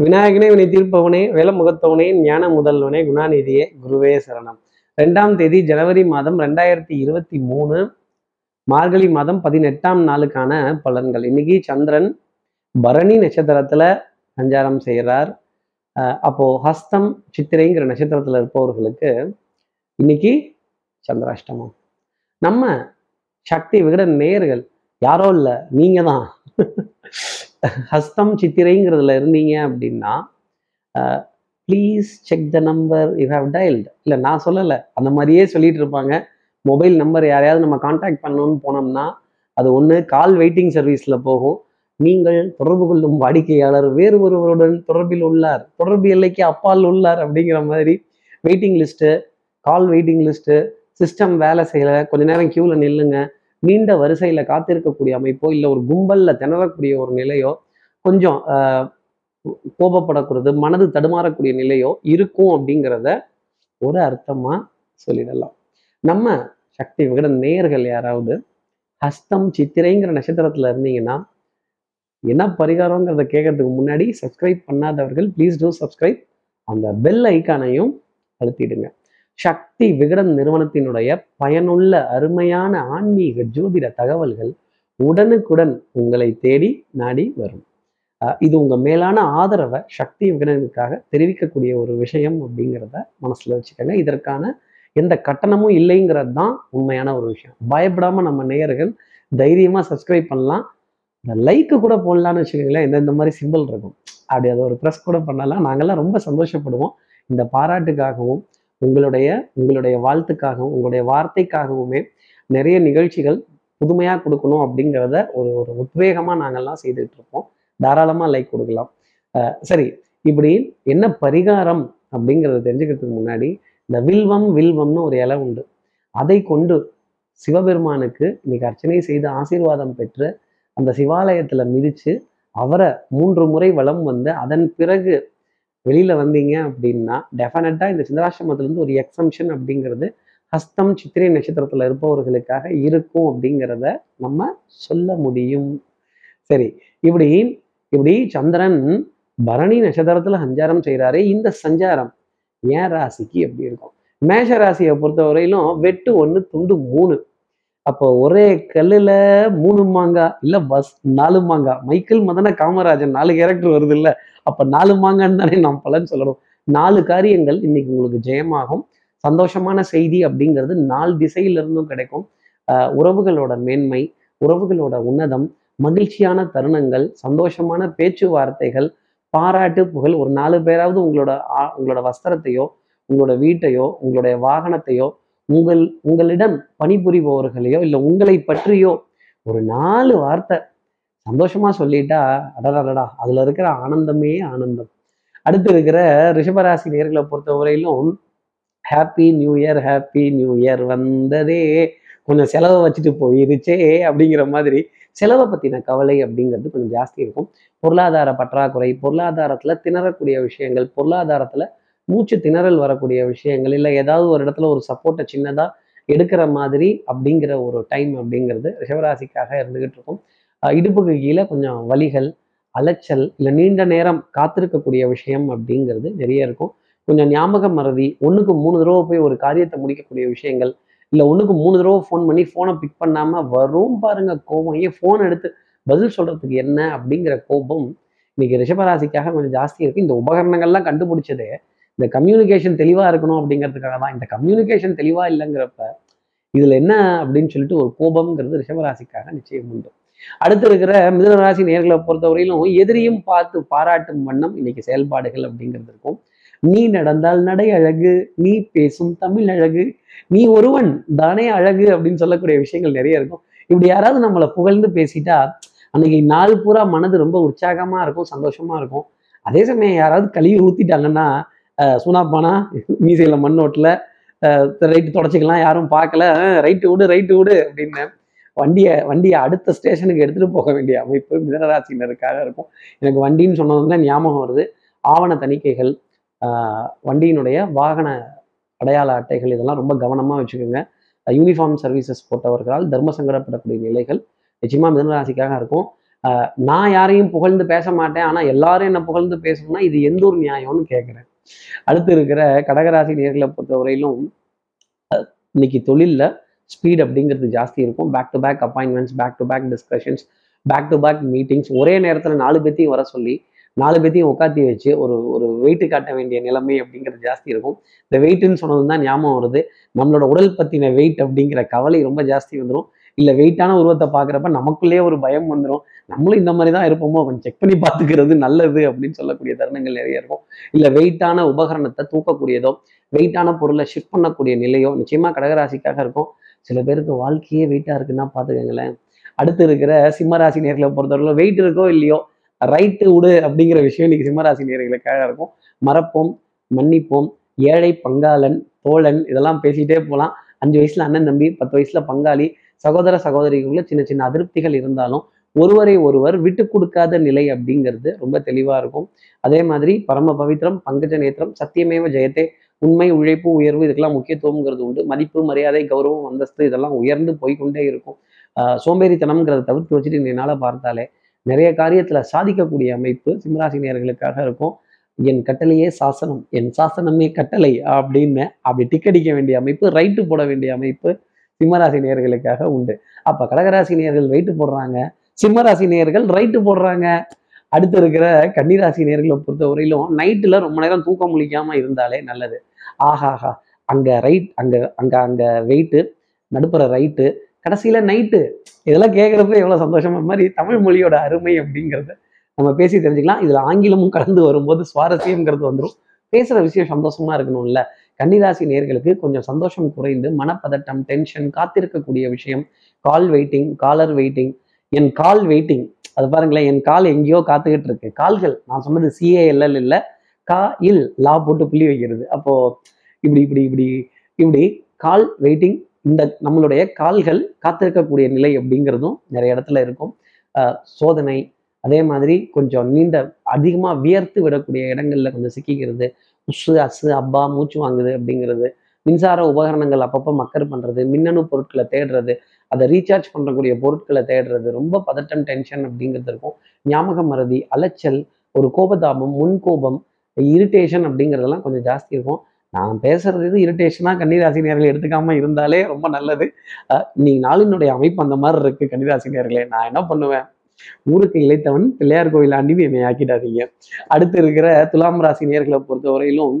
விநாயகனே வினை தீர்ப்பவனே வேலமுகத்தவனே ஞான முதல்வனே குணாநிதியே குருவே சரணம். ரெண்டாம் தேதி ஜனவரி மாதம் ரெண்டாயிரத்தி இருபத்தி மூணு மார்கழி மாதம் பதினெட்டாம் நாளுக்கான பலன்கள். இன்னைக்கு சந்திரன் பரணி நட்சத்திரத்துல சஞ்சாரம் செய்கிறார் அஹ் அப்போ ஹஸ்தம் சித்திரைங்கிற நட்சத்திரத்துல இருப்பவர்களுக்கு இன்னைக்கு சந்திராஷ்டமம். நம்ம சக்தி விகட நேயர்கள் யாரோ இல்லை நீங்க தான் ஹஸ்தம் சித்திரைங்கிறதுல இருந்தீங்க அப்படின்னா please check the number you have dialled இல்லை நான் சொல்லலை. அந்த மாதிரியே சொல்லிட்டு இருப்பாங்க. மொபைல் நம்பர் யாரையாவது நம்ம காண்டாக்ட் பண்ணணும்னு போனோம்னா அது ஒன்று கால் வெயிட்டிங் சர்வீஸில் போகும். நீங்கள் தொடர்பு கொள்ளும் வாடிக்கையாளர் வேறு ஒருவருடன் தொடர்பில் உள்ளார். தொடர்பு எல்லைக்கு அப்பால் உள்ளார் அப்படிங்கிற மாதிரி waiting list call waiting list system வேலை செய்யலை. கொஞ்ச நேரம் க்யூவில் நில்லுங்க. நீண்ட வரிசையில் காத்திருக்கக்கூடிய அமைப்போ இல்லை ஒரு கும்பலில் திணறக்கூடிய ஒரு நிலையோ கொஞ்சம் ஆஹ், கோபப்படக்கூடாது மனது தடுமாறக்கூடிய நிலையோ இருக்கும் அப்படிங்கிறத ஒரு அர்த்தமாக சொல்லிடலாம். நம்ம சக்தி விகட நேயர்கள் யாராவது ஹஸ்தம் சித்திரைங்கிற நட்சத்திரத்தில் இருந்தீங்கன்னா என்ன பரிகாரங்கிறத கேட்கறதுக்கு முன்னாடி சப்ஸ்கிரைப் பண்ணாதவர்கள் ப்ளீஸ் டூ சப்ஸ்கிரைப் அந்த பெல் ஐக்கானையும் அழுத்திடுங்க. சக்தி விகடன் நிறுவனத்தினுடைய பயனுள்ள அருமையான ஆன்மீக ஜோதிட தகவல்கள் உடனுக்குடன் உங்களை தேடி நாடி வரும். இது உங்க மேலான ஆதரவை சக்தி விகடனுக்காக தெரிவிக்கக்கூடிய ஒரு விஷயம் அப்படிங்கிறத மனசுல வச்சுக்கோங்க. இதற்கான எந்த கட்டணமும் இல்லைங்கிறது தான் உண்மையான ஒரு விஷயம். பயப்படாம நம்ம நேயர்கள் தைரியமா சப்ஸ்கிரைப் பண்ணலாம். இந்த லைக்கு கூட போடலான்னு வச்சுக்கோங்களேன் இந்த இந்த மாதிரி சிம்பிள் இருக்கும். அப்படி அதை ஒரு ப்ரெஸ் கூட பண்ணலாம். நாங்கெல்லாம் ரொம்ப சந்தோஷப்படுவோம். இந்த பாராட்டுக்காகவும் உங்களுடைய உங்களுடைய வாழ்த்துக்காகவும் உங்களுடைய வார்த்தைக்காகவுமே நிறைய நிகழ்ச்சிகள் புதுமையாக கொடுக்கணும் அப்படிங்கிறத ஒரு ஒரு உத்வேகமாக நாங்கள்லாம் செய்துட்டு இருப்போம். தாராளமாக லைக் கொடுக்கலாம். சரி இப்படி என்ன பரிகாரம் அப்படிங்கிறத தெரிஞ்சுக்கிறதுக்கு முன்னாடி இந்த வில்வம் வில்வம்னு ஒரு இலை உண்டு. அதை கொண்டு சிவபெருமானுக்கு இன்னைக்கு அர்ச்சனை செய்து ஆசீர்வாதம் பெற்று அந்த சிவாலயத்தில் மிதித்து அவரை மூன்று முறை வளம் வந்து அதன் பிறகு வெளியில் வந்தீங்க அப்படின்னா டெஃபினட்டாக இந்த சிந்தராசிரமத்திலேருந்து ஒரு எக்ஸம்ஷன் அப்படிங்கிறது ஹஸ்தம் சித்திரை நட்சத்திரத்தில் இருப்பவர்களுக்காக இருக்கும் அப்படிங்கிறத நம்ம சொல்ல முடியும். சரி இப்படி இப்படி சந்திரன் பரணி நட்சத்திரத்தில் சஞ்சாரம் செய்கிறாரு இந்த சஞ்சாரம் ஏன் ராசிக்கு? எப்படி இருக்கும்? மேஷ ராசியை பொறுத்தவரையிலும் வெட்டு ஒன்று துண்டு மூணு. அப்போ ஒரே கல்லுல மூணு மாங்காய் இல்ல பஸ் நாலு மாங்காய் மைக்கேல் மதன காமராஜன் நாலு கேரக்டர் வருது இல்ல? அப்ப நாலு மாங்கான்னு தானே நாம் பலன் சொல்லணும். நாலு காரியங்கள் இன்னைக்கு உங்களுக்கு ஜெயமாகும். சந்தோஷமான செய்தி அப்படிங்கிறது நாலு திசையில இருந்தும் கிடைக்கும் உறவுகளோட மேன்மை உறவுகளோட உன்னதம் மகிழ்ச்சியான தருணங்கள் சந்தோஷமான பேச்சுவார்த்தைகள் பாராட்டு புகழ். ஒரு நாலு பேராவது உங்களோட ஆ- உங்களோட வஸ்திரத்தையோ உங்களோட வீட்டையோ உங்களுடைய வாகனத்தையோ உங்கள் உங்களிடம் பணிபுரிபவர்களையோ இல்லை உங்களை பற்றியோ ஒரு நாலு வார்த்தை சந்தோஷமா சொல்லிட்டா அடடடடா அதுல இருக்கிற ஆனந்தமே ஆனந்தம். அடுத்து இருக்கிற ரிஷபராசி நேர்களை பொறுத்தவரையிலும் happy new year happy new year வந்ததே கொஞ்சம் செலவை வச்சுட்டு போயிருச்சே அப்படிங்கிற மாதிரி செலவை பற்றின கவலை அப்படிங்கிறது கொஞ்சம் ஜாஸ்தி இருக்கும். பொருளாதார பற்றாக்குறை பொருளாதாரத்தில் திணறக்கூடிய விஷயங்கள் பொருளாதாரத்தில் மூச்சு திணறல் வரக்கூடிய விஷயங்கள் இல்லை ஏதாவது ஒரு இடத்துல ஒரு சப்போர்ட்டை சின்னதாக எடுக்கிற மாதிரி அப்படிங்கிற ஒரு டைம் அப்படிங்கிறது ரிஷவராசிக்காக இருந்துகிட்டு இருக்கும். இடுப்புக்கு கீழே கொஞ்சம் வலிகள் அலைச்சல் இல்லை நீண்ட நேரம் காத்திருக்கக்கூடிய விஷயம் அப்படிங்கிறது நிறைய இருக்கும். கொஞ்சம் ஞாபக மறதி ஒன்றுக்கு மூணு தடவை போய் ஒரு காரியத்தை முடிக்கக்கூடிய விஷயங்கள் இல்லை ஒன்றுக்கு மூணு தடவை ஃபோன் பண்ணி ஃபோனை பிக் பண்ணாமல் வரும் பாருங்க கோபம். ஏன் ஃபோன் எடுத்து பதில் சொல்கிறதுக்கு என்ன அப்படிங்கிற கோபம் இன்னைக்கு ரிஷபராசிக்காக கொஞ்சம் ஜாஸ்தி இருக்குது இந்த உபகரணங்கள்லாம் கண்டுபிடிச்சதே இந்த கம்யூனிகேஷன் தெளிவாக இருக்கணும் அப்படிங்கிறதுக்காக தான். இந்த கம்யூனிகேஷன் தெளிவாக இல்லைங்கிறப்ப இதில் என்ன அப்படின்னு சொல்லிட்டு ஒரு கோபம்ங்கிறது ரிஷபராசிக்காக நிச்சயம் உண்டு. அடுத்து இருக்கிற மிதனராசி நேர்களை பொறுத்தவரையிலும் எதிரியும் பார்த்து பாராட்டும் வண்ணம் இன்னைக்கு செயல்பாடுகள் அப்படிங்கிறது இருக்கும். நீ நடந்தால் நடை அழகு நீ பேசும் தமிழ் அழகு நீ ஒருவன் தானே அழகு அப்படின்னு சொல்லக்கூடிய விஷயங்கள் நிறைய இருக்கும். இப்படி யாராவது நம்மளை புகழ்ந்து பேசிட்டா அன்னைக்கு நாள் பூரா மனது ரொம்ப உற்சாகமா இருக்கும் சந்தோஷமா இருக்கும். அதே சமயம் யாராவது கழுவி ஊத்திட்டாங்கன்னா சுனாப்பானா மீசையில் மண் மண்ணோட்டில் ரைட்டு தொடச்சிக்கலாம் யாரும் பார்க்கல. ரைட்டு விடு ரைட்டு விடு அப்படின்னு வண்டியை வண்டியை அடுத்த ஸ்டேஷனுக்கு எடுத்துகிட்டு போக வேண்டிய அமைப்பு மிதனராசினருக்காக இருக்கும். எனக்கு வண்டின்னு சொன்னது தான் ஞாபகம் வருது. ஆவண தணிக்கைகள் வண்டியினுடைய வாகன அடையாள அட்டைகள் இதெல்லாம் ரொம்ப கவனமாக வச்சுக்கோங்க. யூனிஃபார்ம் சர்வீசஸ் போட்டவர்களால் தர்ம சங்கடப்படக்கூடிய நிலைகள் நிச்சயமாக மிதனராசிக்காக இருக்கும். நான் யாரையும் புகழ்ந்து பேச மாட்டேன். ஆனால் எல்லாரும் என்னை புகழ்ந்து பேசணும்னா இது எந்த ஒரு நியாயம்னு கேட்குறேன் அடுத்து இருக்கிற கடகராசி நேர்களை பொறுத்தவரையிலும் இன்னைக்கு தொழில்ல ஸ்பீட் அப்படிங்கிறது ஜாஸ்தி இருக்கும். Back to back appointments back to back discussions back to back meetings ஒரே நேரத்தில் நாலு பேத்தையும் வர சொல்லி நாலு பேத்தையும் உட்காத்தி வச்சு ஒரு ஒரு வெயிட்டு காட்ட வேண்டிய நிலைமை அப்படிங்கிறது ஜாஸ்தி இருக்கும். இந்த வெயிட்டுன்னு சொன்னது தான் ஞாபகம் வருது. நம்மளோட உடல் பற்றின வெயிட் அப்படிங்கிற கவலை ரொம்ப ஜாஸ்தி வந்துடும் இல்லை வெயிட்டான உருவத்தை பார்க்குறப்ப நமக்குள்ளேயே ஒரு பயம் வந்துடும் நம்மளும் இந்த மாதிரி தான் இருப்போமோ? கொஞ்சம் செக் பண்ணி பார்த்துக்கிறது நல்லது அப்படின்னு சொல்லக்கூடிய தருணங்கள் நிறைய இருக்கும். இல்லை வெயிட்டான உபகரணத்தை தூக்கக்கூடியதோ வெயிட்டான பொருளை ஷிஃப்ட் பண்ணக்கூடிய நிலையோ நிச்சயமா கடகராசிக்காக இருக்கும். சில பேருக்கு வாழ்க்கையே வெயிட்டாக இருக்குன்னா பார்த்துக்கங்களேன். அடுத்து இருக்கிற சிம்மராசி நேர்களை பொறுத்தவரைக்கும் வெயிட் இருக்கோ இல்லையோ ரைட்டு விடு அப்படிங்கிற விஷயம் இன்னைக்கு சிம்மராசி நேர்களுக்காக இருக்கும். மறப்போம் மன்னிப்போம். ஏழை பங்காளன் தோழன் இதெல்லாம் பேசிட்டே போகலாம். அஞ்சு வயசுல அண்ணன் தம்பி பத்து வயசுல பங்காளி சகோதர சகோதரிகளுக்குள்ள சின்ன சின்ன அதிருப்திகள் இருந்தாலும் ஒருவரை ஒருவர் விட்டு கொடுக்காத நிலை அப்படிங்கிறது ரொம்ப தெளிவாக இருக்கும். அதே மாதிரி பரம பவித்ரம் பங்கஜ நேத்திரம் சத்தியமேவ ஜெயத்தே உண்மை உழைப்பு உயர்வு இதுக்கெல்லாம் முக்கியத்துவம்ங்கிறது உண்டு. மதிப்பு மரியாதை கௌரவம் அந்தஸ்து இதெல்லாம் உயர்ந்து போய்க்கொண்டே இருக்கும். சோம்பேறித்தனம்ங்கிறத தவிர்த்து வச்சுட்டு என்னால் பார்த்தாலே நிறைய காரியத்தில் சாதிக்கக்கூடிய அமைப்பு சிம்மராசினியர்களுக்காக இருக்கும். என் கட்டளையே சாசனம் என் சாசனமே கட்டளை அப்படின்னு அப்படி டிக்கடிக்க வேண்டிய அமைப்பு ரைட்டு போட வேண்டிய அமைப்பு சிம்மராசி நேர்களுக்காக உண்டு. அப்போ கடகராசி நேர்கள் ரைட்டு போடுறாங்க. சிம்மராசி நேர்கள் ரைட்டு போடுறாங்க. அடுத்து இருக்கிற கன்னிராசி நேர்களை பொறுத்த வரையிலும் நைட்டில் ரொம்ப நேரம் தூக்கம் முழிக்காமல் இருந்தாலே நல்லது. ஆஹாஹா. அங்கே ரைட் அங்கே அங்கே அங்கே வெயிட்டு நடுப்புற ரைட்டு கடைசியில் நைட்டு இதெல்லாம் கேட்குறப்ப எவ்வளோ சந்தோஷமா மாதிரி தமிழ் மொழியோட அருமை அப்படிங்கிறத நம்ம பேசி தெரிஞ்சுக்கலாம். இதில் ஆங்கிலமும் கலந்து வரும்போது சுவாரஸ்யங்கிறது வந்துடும் பேசுகிற விஷயம் சந்தோஷமாக இருக்கணும்ல. கன்னிராசி நேர்களுக்கு கொஞ்சம் சந்தோஷம் குறைந்து மனப்பதட்டம் டென்ஷன் காத்திருக்கக்கூடிய விஷயம் கால் வெயிட்டிங் காலர் வெயிட்டிங் என் கால் வெயிட்டிங் அது பாருங்களேன் என் கால் எங்கேயோ காத்துக்கிட்டு இருக்கு. கால்கள் நான் சொன்னது சிஏஎல்எல் இல்லை. கா இல் லா போட்டு புள்ளி வைக்கிறது. அப்போ இப்படி இப்படி இப்படி இப்படி கால் வெயிட்டிங் இந்த நம்மளுடைய கால்கள் காத்திருக்கக்கூடிய நிலை அப்படிங்கிறதும் நிறைய இடத்துல இருக்கும். சோதனை அதே மாதிரி கொஞ்சம் நீண்ட அதிகமாக வியர்த்து விடக்கூடிய இடங்கள்ல கொஞ்சம் சிக்கிக்கிறது. உசு அசு அப்பா மூச்சு வாங்குது அப்படிங்கிறது. மின்சார உபகரணங்கள் அப்பப்போ மக்கர் பண்ணுறது மின்னணு பொருட்களை தேடுறது அதை ரீசார்ஜ் பண்ணக்கூடிய பொருட்களை தேடுறது ரொம்ப பதட்டம் டென்ஷன் அப்படிங்கிறது இருக்கும். ஞாபக மறதி அலைச்சல் ஒரு கோபதாபம் முன்கோபம் இரிட்டேஷன் அப்படிங்கிறதெல்லாம் கொஞ்சம் ஜாஸ்தி இருக்கும். நான் பேசுறது இது இரிட்டேஷனாக கன்னிராசி எடுத்துக்காமல் இருந்தாலே ரொம்ப நல்லது. நீ நாளினுடைய அமைப்பு அந்த மாதிரி இருக்கு கன்னிராசி நேர்களே. நான் என்ன பண்ணுவேன்? ஊருக்கு இழைத்தவன் பிள்ளையார் கோயில் ஆண்டின்னு என்னை ஆக்கிடாதீங்க. அடுத்து இருக்கிற துலாம் ராசி நேர்களை பொறுத்தவரையிலும்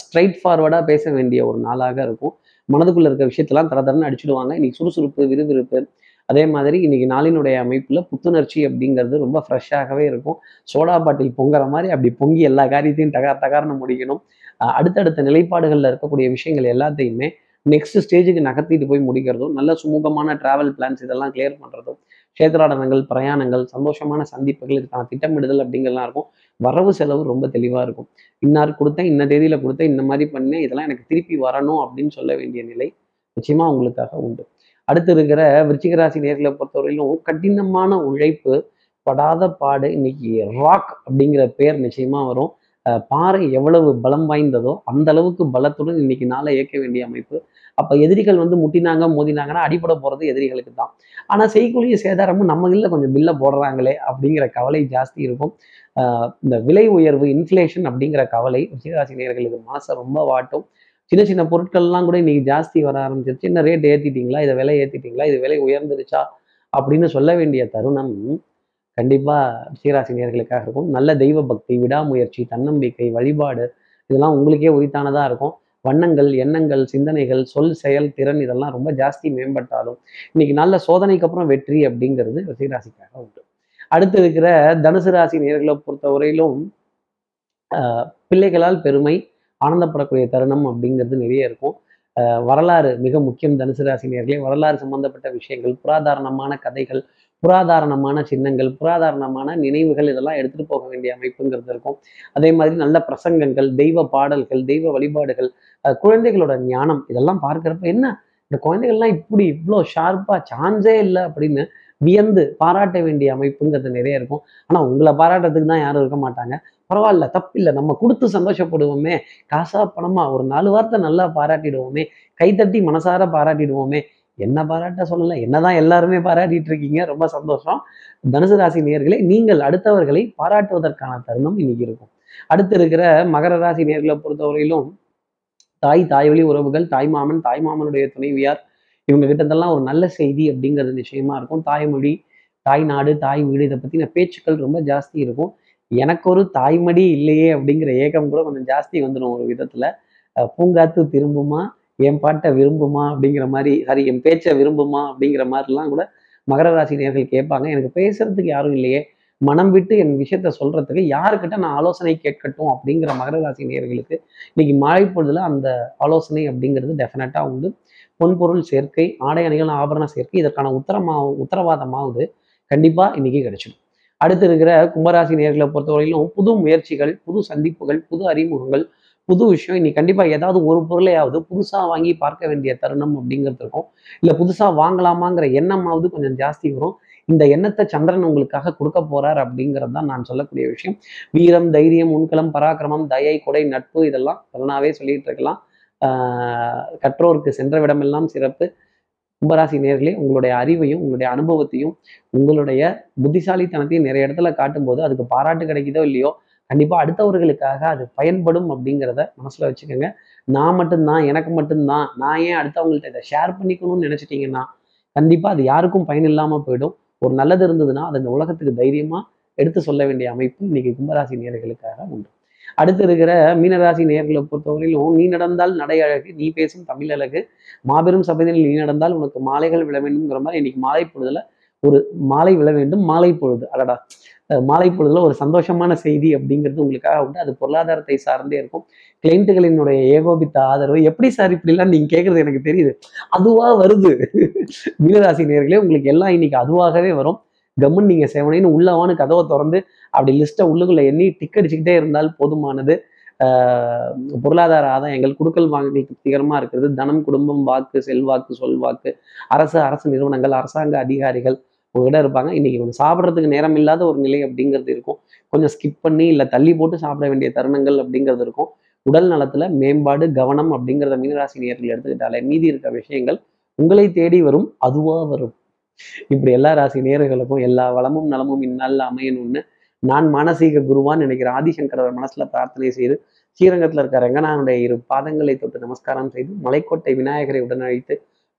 ஸ்ட்ரைட் ஃபார்வர்டாக பேச வேண்டிய ஒரு நாளாக இருக்கும். மனதுக்குள்ள இருக்க விஷயத்தெல்லாம் தர தரன்னு அடிச்சுடுவாங்க. இன்னைக்கு சுறுசுறுப்பு விறுவிறுப்பு. அதே மாதிரி இன்னைக்கு நாளினுடைய அமைப்பில் புத்துணர்ச்சி அப்படிங்கிறது ரொம்ப ஃப்ரெஷ்ஷாகவே இருக்கும். சோடா பாட்டில் பொங்குற மாதிரி அப்படி பொங்கி எல்லா காரியத்தையும் தகார் தகார்னு முடிக்கணும். அடுத்தடுத்த நிலைப்பாடுகளில் இருக்கக்கூடிய விஷயங்கள் எல்லாத்தையுமே நெக்ஸ்ட் ஸ்டேஜுக்கு நகர்த்திட்டு போய் முடிக்கிறதும் நல்ல சுமூகமான டிராவல் பிளான்ஸ் இதெல்லாம் கிளியர் பண்ணுறதும் கஷேத்ராடனங்கள் பிரயாணங்கள் சந்தோஷமான சந்திப்புகள் இதுக்கான திட்டமிடுதல் அப்படிங்கிறதுலாம் இருக்கும். வரவு செலவு ரொம்ப தெளிவாக இருக்கும். இன்னார் கொடுத்தேன் இன்ன தேதியில் கொடுத்தேன் இந்த மாதிரி பண்ணேன் இதெல்லாம் எனக்கு திருப்பி வரணும் அப்படின்னு சொல்ல வேண்டிய நிலை நிச்சயமா உங்களுக்காக உண்டு. அடுத்து இருக்கிற விருச்சிக ராசி நேர்களை பொறுத்தவரையிலும் கடினமான உழைப்பு படாத பாடு இன்னைக்கு ராக் அப்படிங்கிற பேர் நிச்சயமா வரும். பாறை எவ்வளவு பலம் வாய்ந்ததோ அந்த அளவுக்கு பலத்துடன் இன்னைக்கு நாளை இயக்க வேண்டிய அமைப்பு அப்ப எதிரிகள் வந்து முட்டினாங்க மோதினாங்கன்னா அடிபட போறது எதிரிகளுக்கு தான். ஆனா செய்கூலிய சேதாரமும் நம்ம இல்ல கொஞ்சம் பில்லை போடுறாங்களே அப்படிங்கிற கவலை ஜாஸ்தி இருக்கும். ஆஹ் இந்த விலை உயர்வு இன்ஃப்ளேஷன் அப்படிங்கிற கவலை ரிஷிகராசி நேயர்களுக்கு மனசை ரொம்ப வாட்டும். சின்ன சின்ன பொருட்கள்லாம் கூட இன்னைக்கு ஜாஸ்தி வர ஆரம்பிச்சிருச்சு. என்ன ரேட் ஏத்திட்டீங்களா? இதை விலை ஏற்றிட்டீங்களா இது விலை உயர்ந்துருச்சா? அப்படின்னு சொல்ல வேண்டிய தருணம் கண்டிப்பா ஸ்ரீராசினியர்களுக்காக இருக்கும். நல்ல தெய்வ பக்தி விடாமுயற்சி தன்னம்பிக்கை வழிபாடு இதெல்லாம் உங்களுக்கே உரித்தானதாக இருக்கும். வண்ணங்கள் எண்ணங்கள் சிந்தனைகள் சொல் செயல் திறன் இதெல்லாம் ரொம்ப ஜாஸ்தி மேம்பட்டாலும் இன்னைக்கு நல்ல சோதனைக்கு அப்புறம் வெற்றி அப்படிங்கிறது ராசிக்காக உண்டு. அடுத்து இருக்கிற தனுசு ராசி நேர்களை பொறுத்தவரையிலும் ஆஹ் பிள்ளைகளால் பெருமை ஆனந்தப்படக்கூடிய தருணம் அப்படிங்கிறது நிறைய இருக்கும். வரலாறு மிக முக்கியம் தனுசு ராசி நேர்களே. வரலாறு சம்பந்தப்பட்ட விஷயங்கள் புராதாரணமான கதைகள் புராதாரணமான சின்னங்கள் புராதாரணமான நினைவுகள் இதெல்லாம் எடுத்துட்டு போக வேண்டிய அமைப்புங்கிறது இருக்கும். அதே மாதிரி நல்ல பிரசங்கங்கள் தெய்வ பாடல்கள் தெய்வ வழிபாடுகள் குழந்தைகளோட ஞானம் இதெல்லாம் பார்க்குறப்ப என்ன இந்த குழந்தைகள்லாம் இப்படி இவ்வளோ ஷார்ப்பா சான்ஸே இல்லை அப்படின்னு வியந்து பாராட்ட வேண்டிய அமைப்புங்கிறது நிறைய இருக்கும். ஆனா உங்களை பாராட்டுறதுக்கு தான் யாரும் இருக்க மாட்டாங்க. பரவாயில்ல தப்பில்லை. நம்ம கொடுத்து சந்தோஷப்படுவோமே. காசா பணமா ஒரு நாலு வார்த்தை நல்லா பாராட்டிடுவோமே. கைத்தட்டி மனசார பாராட்டிடுவோமே. என்ன பாராட்ட சொல்லலை என்னதான் எல்லாருமே பாராட்டிட்டு இருக்கீங்க ரொம்ப சந்தோஷம். தனுசு ராசி நேர்களை நீங்கள் அடுத்தவர்களை பாராட்டுவதற்கான தருணம் இன்னைக்கு இருக்கும். அடுத்து இருக்கிற மகர ராசி நேர்களை பொறுத்தவரையிலும் தாய் தாய் வழி உறவுகள் தாய் மாமன் தாய் மாமனுடைய துணைவியார் இவங்க கிட்டதெல்லாம் ஒரு நல்ல செய்தி அப்படிங்கிறது நிச்சயமா இருக்கும். தாய்மொழி தாய் நாடு தாய் வீடு இதை பற்றின பேச்சுக்கள் ரொம்ப ஜாஸ்தி இருக்கும். எனக்கு ஒரு தாய்மடி இல்லையே அப்படிங்கிற ஏக்கம் கூட கொஞ்சம் ஜாஸ்தி வந்துடும் ஒரு விதத்துல. பூங்காத்து திரும்புமா என் பாட்டை விரும்புமா அப்படிங்கிற மாதிரி சாரி என் பேச்சை விரும்புமா அப்படிங்கிற மாதிரிலாம் கூட மகர ராசி நேர்கள் கேட்பாங்க. எனக்கு பேசுறதுக்கு யாரும் இல்லையே. மனம் விட்டு என் விஷயத்த சொல்றதுக்கு யாருக்கிட்ட நான் ஆலோசனை கேட்கட்டும் அப்படிங்கிற மகர ராசி நேர்களுக்கு இன்னைக்கு மழை பொழுதுல அந்த ஆலோசனை அப்படிங்கிறது டெஃபினட்டா உண்டு. பொன்பொருள் சேர்க்கை ஆடை அணிகள் ஆபரண சேர்க்கை இதற்கான உத்தரமா உத்தரவாதமாவது கண்டிப்பா இன்னைக்கு கிடைச்சிடும். அடுத்து இருக்கிற கும்பராசி நேர்களை பொறுத்தவரையிலும் புது முயற்சிகள் புது சந்திப்புகள் புது அறிமுகங்கள் புது விஷயம். இன்னைக்கு கண்டிப்பாக ஏதாவது ஒரு பொருளையாவது புதுசாக வாங்கி பார்க்க வேண்டிய தருணம் அப்படிங்கிறது இருக்கும். இல்லை புதுசாக வாங்கலாமாங்கிற எண்ணமாவது கொஞ்சம் ஜாஸ்தி வரும். இந்த எண்ணத்தை சந்திரன் உங்களுக்காக கொடுக்க போறார் அப்படிங்கிறது தான் நான் சொல்லக்கூடிய விஷயம். வீரம் தைரியம் முன்களம் பராக்கிரமம் தயை கொடை நட்பு இதெல்லாம் பலனாவே சொல்லிட்டு இருக்கலாம். கற்றோருக்கு சென்ற விடமெல்லாம் சிறப்பு. கும்பராசி நேர்களே உங்களுடைய அறிவையும் உங்களுடைய அனுபவத்தையும் உங்களுடைய புத்திசாலித்தனத்தையும் நிறைய இடத்துல காட்டும்போது அதுக்கு பாராட்டு கிடைக்குதோ இல்லையோ கண்டிப்பாக அடுத்தவர்களுக்காக அது பயன்படும் அப்படிங்கிறத மனசில் வச்சுக்கோங்க. நான் மட்டும்தான் எனக்கு மட்டும்தான். நான் ஏன் அடுத்தவங்கள்ட்ட இதை ஷேர் பண்ணிக்கணும்னு நினச்சிட்டிங்கன்னா கண்டிப்பாக அது யாருக்கும் பயன் இல்லாமல் போயிடும். ஒரு நல்லது இருந்ததுன்னா அது இந்த உலகத்துக்கு தைரியமாக எடுத்து சொல்ல வேண்டிய அமைப்பு இன்னைக்கு கும்பராசி நேர்களுக்காக உண்டு. அடுத்து இருக்கிற மீனராசி நேர்களை பொறுத்தவரையிலும் நீ நடந்தால் நடை அழகு நீ பேசும் தமிழ் அழகு மாபெரும் சபையில் நீ நடந்தால் உனக்கு மாலைகள் விழ வேண்டும்ங்கிற மாதிரி இன்னைக்கு மாலை பொழுதுல ஒரு மாலை விழ வேண்டும். மாலை பொழுது. அடடா. மாலை பொழுதுல ஒரு சந்தோஷமான செய்தி அப்படிங்கிறது உங்களுக்காக உண்டு. அது பொருளாதாரத்தை சார்ந்தே இருக்கும். கிளைண்ட்டுகளினுடைய ஏகோபித்த ஆதரவு. எப்படி சார் இப்படிலாம் நீங்க கேட்கறது எனக்கு தெரியுது. அதுவா வருது. மீனராசி நேர்களே உங்களுக்கு எல்லாம் இன்னைக்கு அதுவாகவே வரும். கம்மன் நீங்க சேவனைன்னு உள்ளவானு கதவை திறந்து அப்படி லிஸ்ட்டை உள்ளுக்குள்ள எண்ணி டிக் அடிச்சுக்கிட்டே இருந்தால் போதுமானது. பொருளாதார ஆதாயங்கள் குடுக்கல் வாங்கி திருப்திகரமா இருக்கிறது. தனம் குடும்பம் வாக்கு செல்வாக்கு சொல்வாக்கு அரசு அரசு நிறுவனங்கள் அரசாங்க அதிகாரிகள் உங்ககிட்ட இருப்பாங்க. இன்னைக்கு கொஞ்சம் சாப்பிட்றதுக்கு நேரம் இல்லாத ஒரு நிலை அப்படிங்கிறது இருக்கும். கொஞ்சம் ஸ்கிப் பண்ணி இல்லை தள்ளி போட்டு சாப்பிட வேண்டிய தருணங்கள் அப்படிங்கிறது இருக்கும். உடல் நலத்துல மேம்பாடு கவனம் அப்படிங்கிறத மீனராசி நேர்கள் எடுத்துக்கிட்டாலே மீதி இருக்க விஷயங்கள் உங்களை தேடி வரும் அதுவா வரும். இப்படி எல்லா ராசி நேர்களுக்கும் எல்லா வளமும் நலமும் இந்நாளில் அமையணும்னு நான் மானசீக குருவான் நினைக்கிற ஆதிசங்கரவர் மனசுல பிரார்த்தனை செய்து ஸ்ரீரங்கத்தில் இருக்க ரங்கநாதனுடைய இரு பாதங்களை தொட்டு நமஸ்காரம் செய்து மலைக்கோட்டை விநாயகரை உடனழைத்து